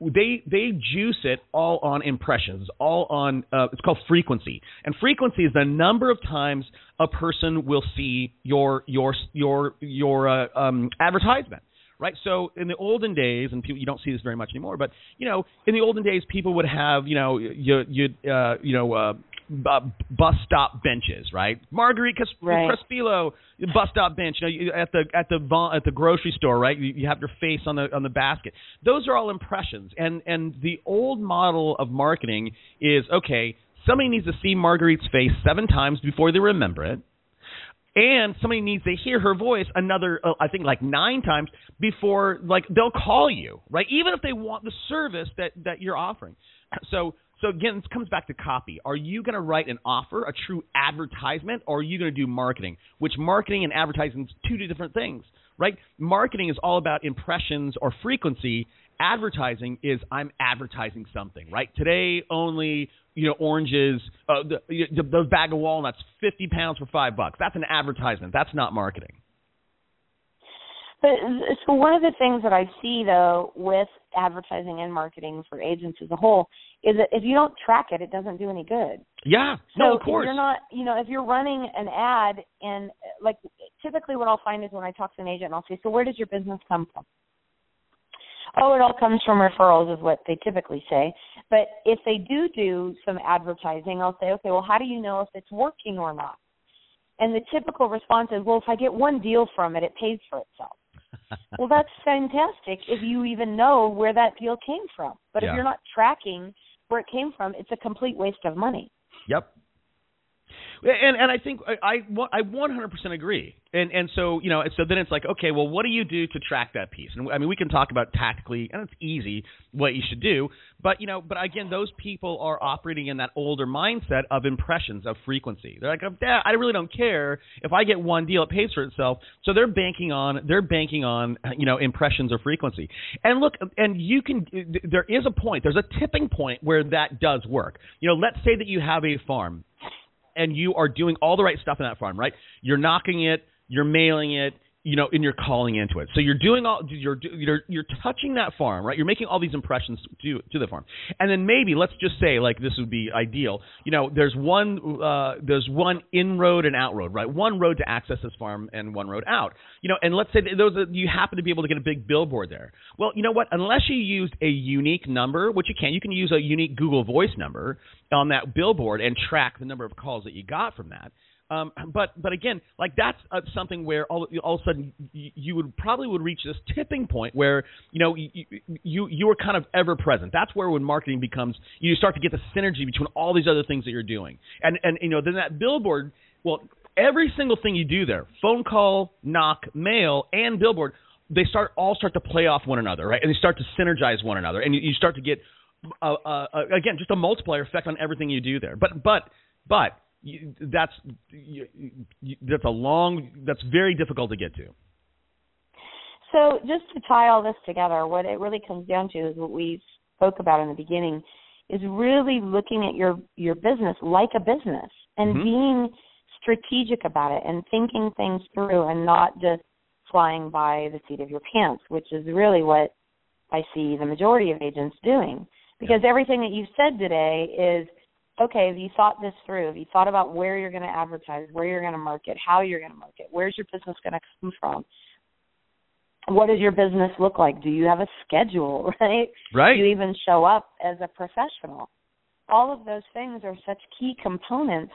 they they juice it all on impressions, all on uh, it's called frequency, and frequency is the number of times a person will see your your your your uh, um, advertisement. Right, so in the olden days, and people, you don't see this very much anymore, but you know, in the olden days, people would have, you know, you you uh, you know, uh, uh, bus stop benches, right? Marguerite Cres- right. Crespillo bus stop bench, you know, you, at the at the at the grocery store, right? You, you have your face on the on the basket. Those are all impressions, and and the old model of marketing is okay. Somebody needs to see Marguerite's face seven times before they remember it and somebody needs to hear her voice another uh, i think like nine times before like they'll call you right even if they want the service that that you're offering so so again, this comes back to copy. Are you going to write an offer, a true advertisement, or are you going to do marketing? Which marketing and advertising is two different things, right? Marketing is all about impressions or frequency. Advertising is I'm advertising something, right? Today only, you know, oranges, uh, the, the, those bag of walnuts, fifty pounds for five bucks. That's an advertisement. That's not marketing. But so one of the things that I see though with advertising and marketing for agents as a whole is that if you don't track it, it doesn't do any good. Yeah, so no, of course. If you're not, you know, if you're running an ad and like typically what I'll find is when I talk to an agent, I'll say, so where does your business come from? Oh, it all comes from referrals, is what they typically say. But if they do do some advertising, I'll say, okay, well, how do you know if it's working or not? And the typical response is, well, if I get one deal from it, it pays for itself well, that's fantastic if you even know where that deal came from. But yeah. if you're not tracking where it came from, it's a complete waste of money. Yep. And and I think I I 100% agree. And and so you know so then it's like okay well what do you do to track that piece? And I mean we can talk about tactically and it's easy what you should do, but you know but again those people are operating in that older mindset of impressions of frequency. They're like yeah, I really don't care if I get one deal it pays for itself. So they're banking on they're banking on you know impressions or frequency. And look and you can there is a point there's a tipping point where that does work. You know let's say that you have a farm and you are doing all the right stuff in that farm, right? You're knocking it, you're mailing it, you know, and you're calling into it. So you're doing all you're you're you're touching that farm, right? You're making all these impressions to to the farm, and then maybe let's just say like this would be ideal. You know, there's one uh, there's one inroad and outroad, right? One road to access this farm and one road out. You know, and let's say those you happen to be able to get a big billboard there. Well, you know what? Unless you used a unique number, which you can, you can use a unique Google Voice number on that billboard and track the number of calls that you got from that. Um, but but again, like that's uh, something where all, all of a sudden you, you, would probably would reach this tipping point where you know you, you you are kind of ever present. That's where when marketing becomes you start to get the synergy between all these other things that you're doing, and and you know then that billboard. Well, every single thing you do there, phone call, knock, mail, and billboard, they start all start to play off one another, right? And they start to synergize one another, and you, you start to get uh, uh, again just a multiplier effect on everything you do there. But but but that's you, you, that's a long that's very difficult to get to. So just to tie all this together, what it really comes down to is what we spoke about in the beginning is really looking at your your business like a business and mm-hmm. being strategic about it and thinking things through and not just flying by the seat of your pants, which is really what I see the majority of agents doing. Because yeah. everything that you've said today is okay, have you thought this through? Have you thought about where you're going to advertise, where you're going to market, how you're going to market, where's your business going to come from? What does your business look like? Do you have a schedule, right? Right. Do you even show up as a professional? All of those things are such key components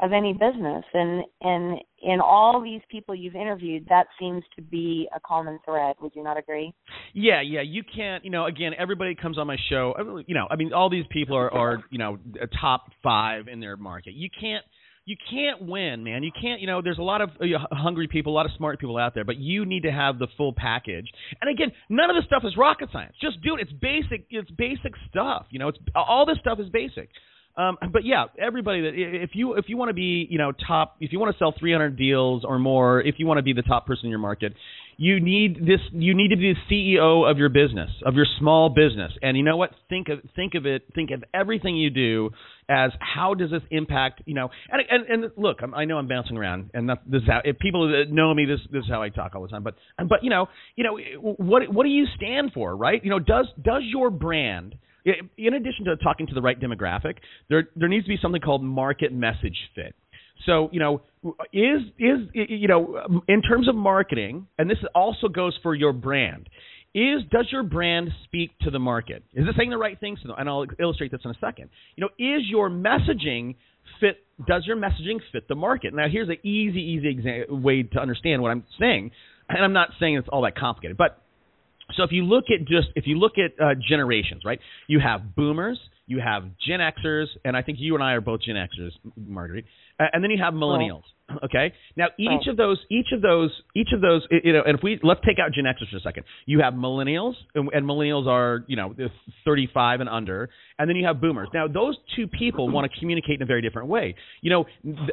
of any business and and in all these people you've interviewed that seems to be a common thread would you not agree yeah yeah you can't you know again everybody comes on my show you know i mean all these people are are you know top 5 in their market you can't you can't win, man. You can't, you know, there's a lot of uh, hungry people, a lot of smart people out there, but you need to have the full package. And again, none of this stuff is rocket science. Just do it. It's basic. It's basic stuff. You know, it's all this stuff is basic. Um, but yeah, everybody that if you if you want to be you know top if you want to sell 300 deals or more if you want to be the top person in your market, you need this you need to be the CEO of your business of your small business. And you know what? Think of think of it think of everything you do as how does this impact you know and and, and look I'm, I know I'm bouncing around and that, this is how if people that know me this this is how I talk all the time but but you know you know what what do you stand for right you know does does your brand in addition to talking to the right demographic, there there needs to be something called market message fit. So you know, is is you know, in terms of marketing, and this also goes for your brand. Is does your brand speak to the market? Is it saying the right things? And I'll illustrate this in a second. You know, is your messaging fit? Does your messaging fit the market? Now, here's an easy, easy exa- way to understand what I'm saying, and I'm not saying it's all that complicated, but so if you look at just if you look at uh, generations, right? You have boomers, you have Gen Xers, and I think you and I are both Gen Xers, Marguerite, and then you have millennials. Okay. Now each right. of those, each of those, each of those, you know, and if we let's take out Gen Xers for a second. You have millennials, and, and millennials are you know 35 and under, and then you have boomers. Now those two people want to communicate in a very different way. You know,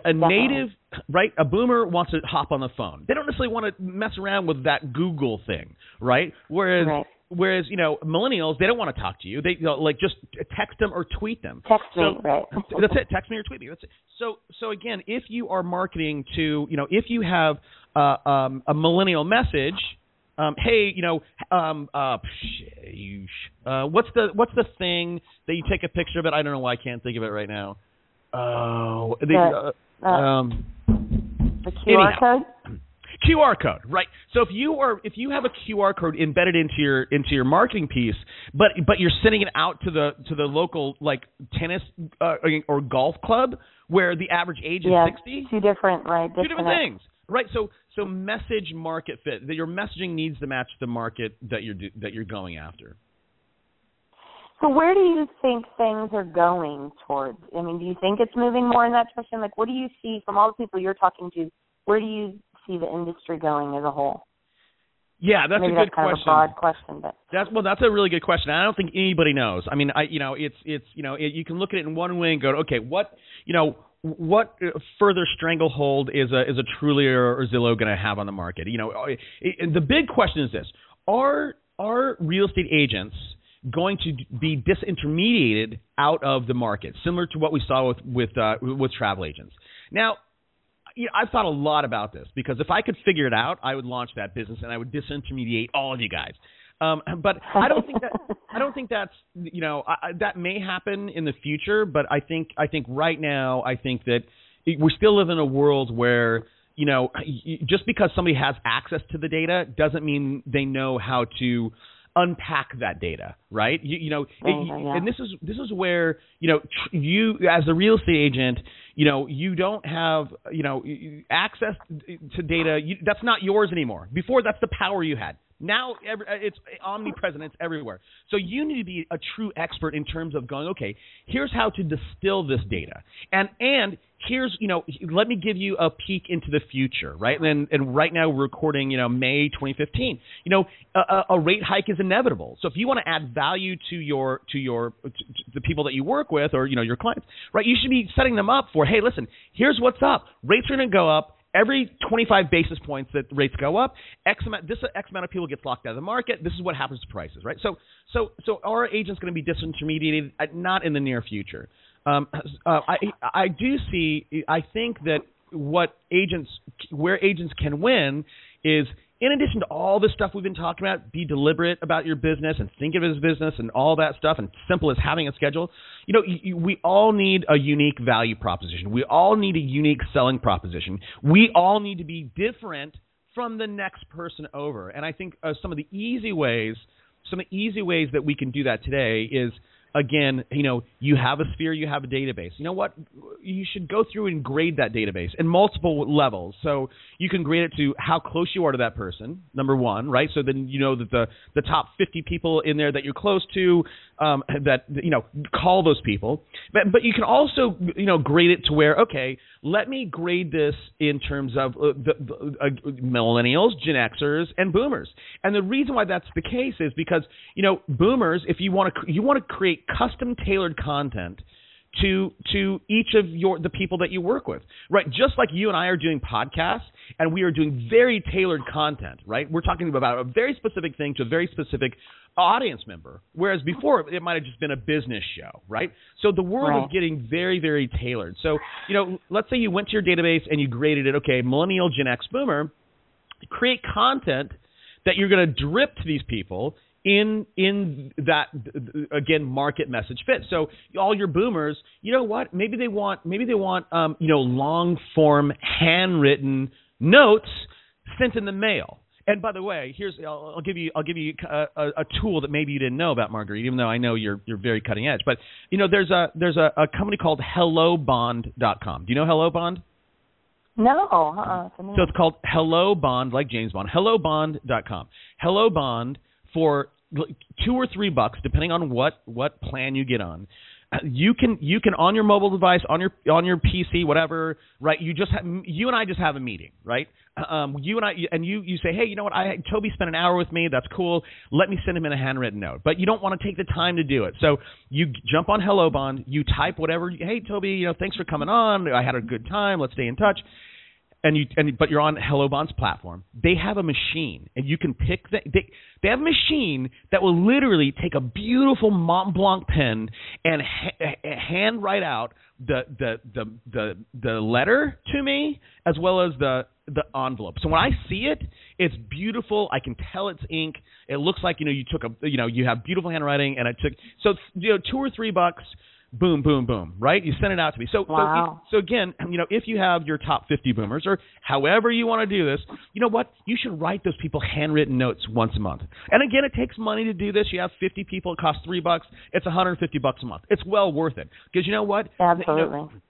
a native, right? A boomer wants to hop on the phone. They don't necessarily want to mess around with that Google thing, right? Whereas right. Whereas you know millennials, they don't want to talk to you. They you know, like just text them or tweet them. Text so, me, right? that's it. Text me or tweet me. That's it. So so again, if you are marketing to you know if you have uh, um, a millennial message, um, hey you know um, uh, uh, what's the what's the thing that you take a picture of it? I don't know why I can't think of it right now. Oh, the, uh, um, the QR anyhow. code. QR code, right? So if you are if you have a QR code embedded into your into your marketing piece, but but you're sending it out to the to the local like tennis uh, or golf club where the average age is yeah, 60, two different right, two different things, right? So so message market fit that your messaging needs to match the market that you're that you're going after. So where do you think things are going towards? I mean, do you think it's moving more in that direction? Like, what do you see from all the people you're talking to? Where do you see the industry going as a whole? Yeah, that's Maybe a good that's kind question. Of a broad question, but that's well, that's a really good question. I don't think anybody knows. I mean, I you know, it's it's you know, it, you can look at it in one way and go, okay, what you know, what further stranglehold is a is a Trulia or Zillow going to have on the market? You know, it, the big question is this: Are are real estate agents going to be disintermediated out of the market, similar to what we saw with with uh, with travel agents? Now, you know, I've thought a lot about this because if I could figure it out, I would launch that business and I would disintermediate all of you guys. Um, but I don't think that I don't think that's you know I, that may happen in the future. But I think I think right now I think that we still live in a world where you know just because somebody has access to the data doesn't mean they know how to unpack that data, right? You, you know, oh, yeah. and this is this is where you know tr- you as a real estate agent, you know, you don't have you know access to data. You, that's not yours anymore. Before, that's the power you had. Now every, uh, it's omnipresent. It's everywhere. So you need to be a true expert in terms of going. Okay, here's how to distill this data, and and here's you know let me give you a peek into the future right and and right now we're recording you know may 2015 you know a, a rate hike is inevitable so if you want to add value to your to your to the people that you work with or you know your clients right you should be setting them up for hey listen here's what's up rates are going to go up every 25 basis points that rates go up, X amount, this X amount of people gets locked out of the market. This is what happens to prices, right? So, so, so our agent's going to be disintermediated, uh, not in the near future. Um, uh, I I do see. I think that what agents where agents can win is in addition to all the stuff we've been talking about, be deliberate about your business and think of it as business and all that stuff, and simple as having a schedule. You know, you, we all need a unique value proposition. We all need a unique selling proposition. We all need to be different from the next person over. And I think uh, some of the easy ways, some of the easy ways that we can do that today is – again, you know, you have a sphere, you have a database. You know what? You should go through and grade that database in multiple levels. So you can grade it to how close you are to that person, number one, right? So then you know that the the top 50 people in there that you're close to, um, that you know, call those people. But but you can also you know grade it to where okay, let me grade this in terms of uh, the, uh, millennials, Gen Xers, and Boomers. And the reason why that's the case is because you know Boomers, if you want to you want to create custom tailored content to to each of your the people that you work with right? Just like you and i are doing podcasts and we are doing very tailored content right? We're talking about a very specific thing to a very specific audience member whereas before it might have just been a business show right? So the world Right. is getting very very tailored. So you know let's say you went to your database and you graded it okay millennial gen x boomer create content that you're going to drip to these people in in that again market message fit. So all your boomers, you know what? Maybe they want maybe they want um, you know long form handwritten notes sent in the mail. And by the way, here's I'll, I'll give you I'll give you a, a, a tool that maybe you didn't know about Marguerite, even though I know you're you're very cutting edge. But you know there's a there's a, a company called HelloBond.com. Do you know HelloBond? No, uh-uh. it's a new So it's called Hello Bond, like James Bond. HelloBond.com. Hello Bond for two or three bucks, depending on what what plan you get on. You can you can on your mobile device, on your on your PC, whatever, right? You just have, you and I just have a meeting, right? Um, you and I and you you say, hey, you know what? I Toby spent an hour with me. That's cool. Let me send him in a handwritten note. But you don't want to take the time to do it. So you jump on Hello Bond. You type whatever. Hey, Toby, you know, thanks for coming on. I had a good time. Let's stay in touch and you and but you're on Hello Bonds platform. They have a machine, and you can pick the, they they have a machine that will literally take a beautiful Mont Blanc pen and ha- hand write out the the the the the letter to me as well as the the envelope. So when I see it, it's beautiful. I can tell it's ink. It looks like you know you took a you know you have beautiful handwriting, and I took so you know two or three bucks boom, boom, boom, right? You send it out to me. So, Wow. so, so again, you know, if you have your top 50 boomers or however you want to do this, you know what? You should write those people handwritten notes once a month. And again, it takes money to do this. You have 50 people, it costs three bucks. It's 150 bucks a month. It's well worth it because you know what? You know, Absolutely.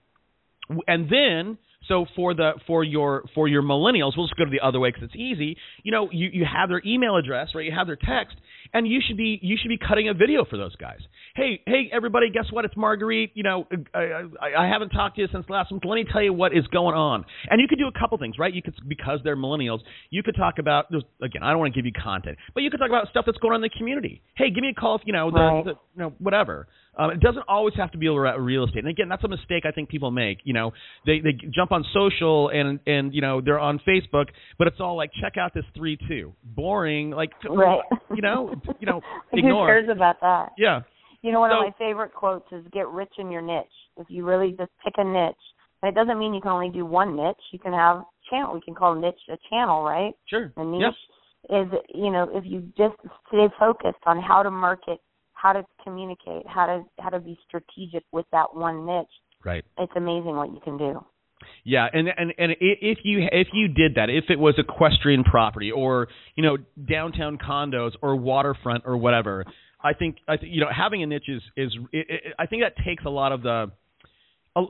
and then so for the for your for your millennials we'll just go to the other way because it's easy you know you you have their email address right you have their text and you should be you should be cutting a video for those guys hey hey everybody guess what it's marguerite you know I, I, I haven't talked to you since last month let me tell you what is going on and you could do a couple things right you could because they're millennials you could talk about again i don't want to give you content but you could talk about stuff that's going on in the community hey give me a call if you know the, Right. the you know whatever um, it doesn't always have to be real estate. And again, that's a mistake I think people make. You know, they they jump on social and and you know they're on Facebook, but it's all like check out this three two, boring. Like Right. you know, you know, Who cares about that? Yeah, You know, one So- of my favorite quotes is "Get rich in your niche." If you really just pick a niche, and it doesn't mean you can only do one niche. You can have channel. We can call niche a channel, right? sure. A niche is, you know, if you just stay focused on how to market, how to communicate, how to how to be strategic with that one niche, Right. it's amazing what you can do. Yeah, and and and if you if you did that, if it was equestrian property or you know downtown condos or waterfront or whatever, I think I think you know having a niche is is it, it, I think that takes a lot of the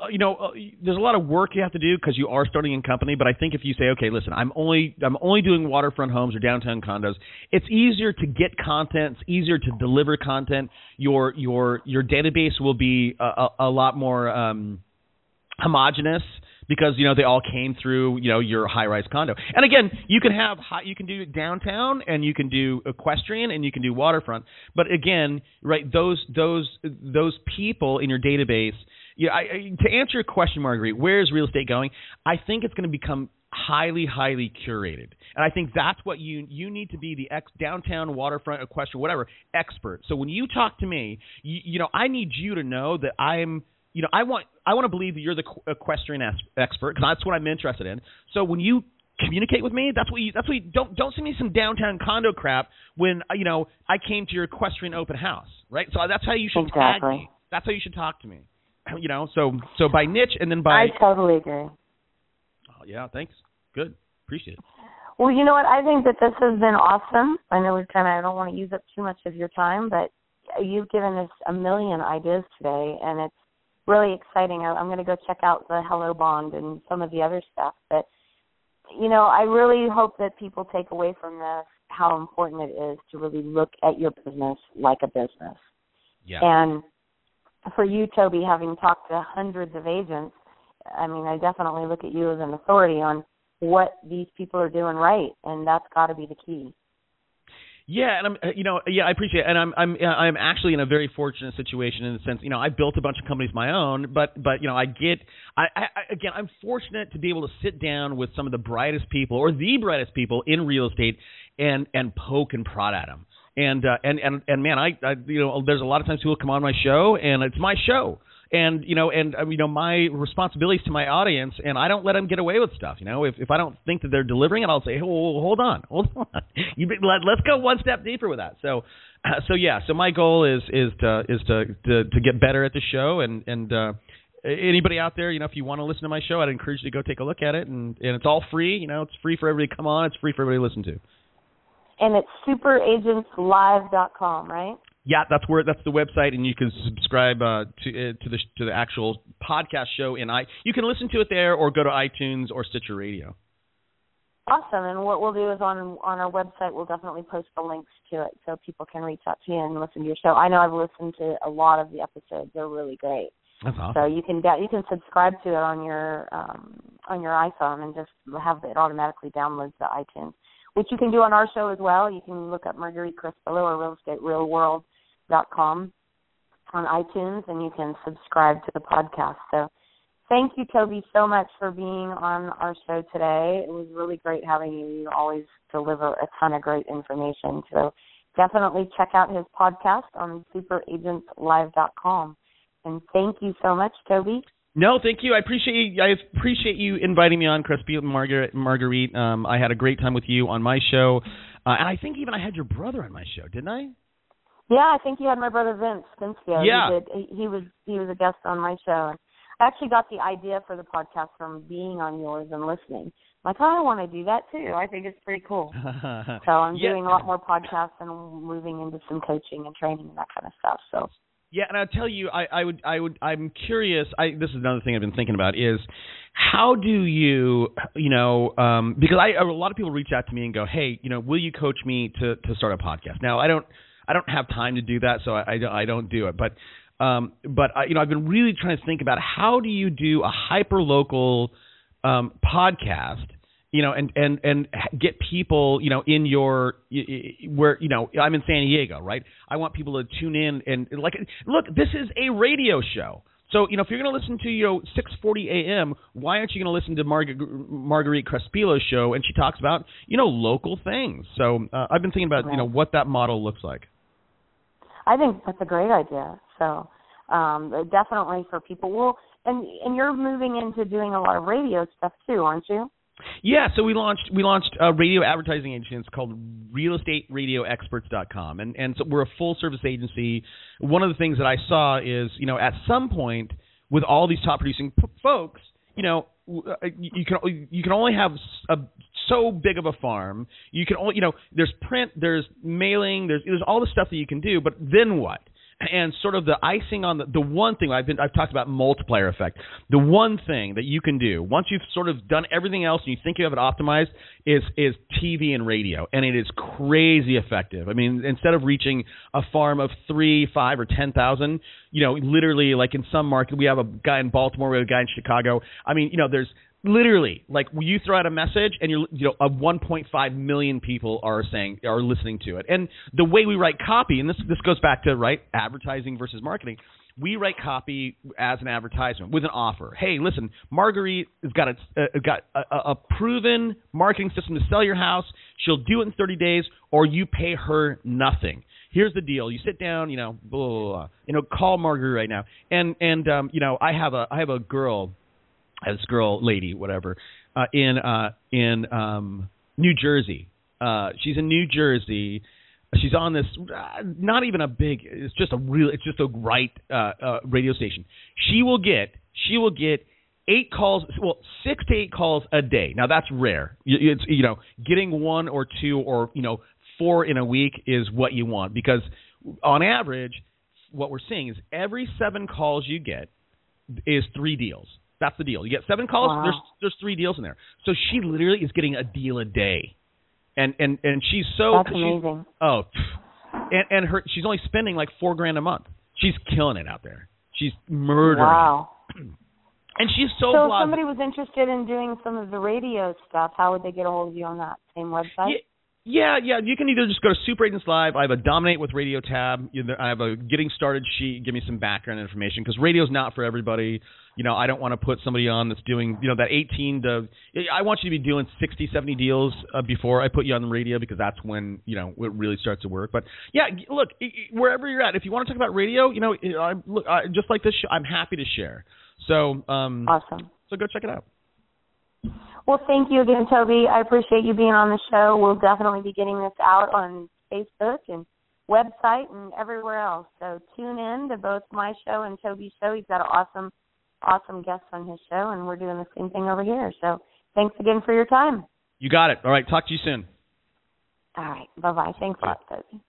you know uh, there's a lot of work you have to do because you are starting a company but i think if you say okay listen i'm only i'm only doing waterfront homes or downtown condos it's easier to get content it's easier to deliver content your your your database will be a, a, a lot more um homogenous because you know they all came through you know your high rise condo. And again you can have high, you can do downtown and you can do equestrian and you can do waterfront. But again right those those those people in your database yeah I, to answer your question marguerite where is real estate going? I think it's going to become highly highly curated. And i think that's what you you need to be the ex downtown waterfront equestrian whatever expert. So when you talk to me you, you know i need you to know that i'm you know, I want I want to believe that you're the equestrian es- expert because that's what I'm interested in. So when you communicate with me, that's what you that's what you don't don't send me some downtown condo crap when uh, you know I came to your equestrian open house, right? So that's how you should tag me. That's how you should talk to me. You know, so so by niche and then by I totally agree. oh, yeah, thanks, good, appreciate it. Well, you know what? I think that this has been awesome. I know we kind of I don't want to use up too much of your time, but you've given us a million ideas today, and it's really exciting. I, I'm going to go check out the Hello Bond and some of the other stuff. But you know, I really hope that people take away from this how important it is to really look at your business like a business. Yeah, And for you, Toby, having talked to hundreds of agents, I mean, I definitely look at you as an authority on what these people are doing right, and that's got to be the key. Yeah, and I'm, uh, you know, yeah, I appreciate, it. and I'm, I'm, I'm actually in a very fortunate situation in the sense, you know, I built a bunch of companies my own, but, but, you know, I get, I, I, again, I'm fortunate to be able to sit down with some of the brightest people or the brightest people in real estate and, and poke and prod at them, and, uh, and, and, and man, I, I, you know, there's a lot of times people come on my show, and it's my show and you know and uh, you know my responsibilities to my audience and i don't let them get away with stuff you know if if i don't think that they're delivering it i'll say hold on hold on you let, let's go one step deeper with that so uh, so yeah so my goal is is to is to to, to get better at the show and and uh anybody out there, you know, if you want to listen to my show, I'd encourage you to go take a look at it, and and it's all free. You know, it's free for everybody to come on. It's free for everybody to listen to. And it's superagentslive.com, right? Yeah, that's where that's the website, and you can subscribe uh, to uh, to the to the actual podcast show. And I you can listen to it there, or go to iTunes or Stitcher Radio. Awesome. And what we'll do is on on our website, we'll definitely post the links to it so people can reach out to you and listen to your show. I know I've listened to a lot of the episodes; they're really great. That's awesome. So you can get you can subscribe to it on your um, on your iPhone and just have it automatically downloads to iTunes which you can do on our show as well. You can look up Marguerite Crespillo or Real Estate World com on iTunes, and you can subscribe to the podcast. So thank you, Toby, so much for being on our show today. It was really great having you. You always deliver a ton of great information. So definitely check out his podcast on superagentslive.com. And thank you so much, Toby. No, thank you. I appreciate you. I appreciate you inviting me on, Crispy Margaret. Marguerite, um, I had a great time with you on my show, uh, and I think even I had your brother on my show, didn't I? Yeah, I think you had my brother Vince Vincio. Yeah, he, did. He was he was a guest on my show. I actually got the idea for the podcast from being on yours and listening. I'm like, oh, I want to do that too. I think it's pretty cool. so I'm yeah. doing a lot more podcasts and moving into some coaching and training and that kind of stuff. So yeah, and I'll tell you, I, I would, I would, I'm curious. I this is another thing I've been thinking about is how do you, you know, um, because I a lot of people reach out to me and go, hey, you know, will you coach me to to start a podcast? Now I don't I don't have time to do that, so I, I, I don't do it. But um, but I, you know, I've been really trying to think about how do you do a hyper local um, podcast, you know, and and and get people, you know, in your where you know I'm in San Diego, right? I want people to tune in and like look, this is a radio show. So you know, if you're going to listen to you know 6:40 a.m., why aren't you going to listen to Marg- Marguerite Crespillo's show? And she talks about you know local things. So uh, I've been thinking about right. you know what that model looks like. I think that's a great idea. So um, definitely for people. Well, and and you're moving into doing a lot of radio stuff too, aren't you? Yeah, so we launched we launched a radio advertising agency. It's called realestateradioexperts.com, and and so we're a full service agency. One of the things that I saw is you know at some point with all these top producing p- folks, you know uh, you can you can only have a, so big of a farm. You can only you know there's print, there's mailing, there's there's all the stuff that you can do. But then what? And sort of the icing on the the one thing I've been I've talked about multiplier effect. The one thing that you can do once you've sort of done everything else and you think you have it optimized is is TV and radio, and it is crazy effective. I mean, instead of reaching a farm of three, five, or ten thousand, you know, literally like in some market, we have a guy in Baltimore, we have a guy in Chicago. I mean, you know, there's literally like you throw out a message and you're you know a 1.5 million people are saying are listening to it and the way we write copy and this this goes back to right advertising versus marketing we write copy as an advertisement with an offer. Hey, listen, Marguerite has got a, uh, got a, a, proven marketing system to sell your house. She'll do it in 30 days, or you pay her nothing. Here's the deal: you sit down, you know, blah, blah, blah, you know, call Marguerite right now, and and um, you know, I have a I have a girl, this girl, lady, whatever, uh, in uh, in um, New Jersey. Uh, she's in New Jersey She's on this, uh, not even a big. It's just a real. It's just a right uh, uh, radio station. She will get. She will get eight calls. Well, six to eight calls a day. Now that's rare. It's you know getting one or two or you know four in a week is what you want because on average, what we're seeing is every seven calls you get is three deals. That's the deal. You get seven calls. Wow. There's there's three deals in there. So she literally is getting a deal a day and and and she's so that's amazing. Oh, and and her she's only spending like four grand a month. She's killing it out there. She's murdering. Wow. And she's so. So, if somebody was interested in doing some of the radio stuff. How would they get a hold of you on that same website? Yeah, Yeah. You can either just go to Super Agents Live. I have a Dominate with Radio tab. I have a Getting Started sheet. Give me some background information because radio's not for everybody. You know, I don't want to put somebody on that's doing, you know, that 18 to. I want you to be doing 60, 70 deals uh, before I put you on the radio because that's when you know it really starts to work. But yeah, look, wherever you're at, if you want to talk about radio, you know, I, look, I, just like this, show, I'm happy to share. So um, awesome. So go check it out. Well, thank you again, Toby. I appreciate you being on the show. We'll definitely be getting this out on Facebook and website and everywhere else. So tune in to both my show and Toby's show. He's got an awesome, awesome guest on his show, and we're doing the same thing over here. So thanks again for your time. You got it. All right. Talk to you soon. All right. Bye bye. Thanks a lot, Toby.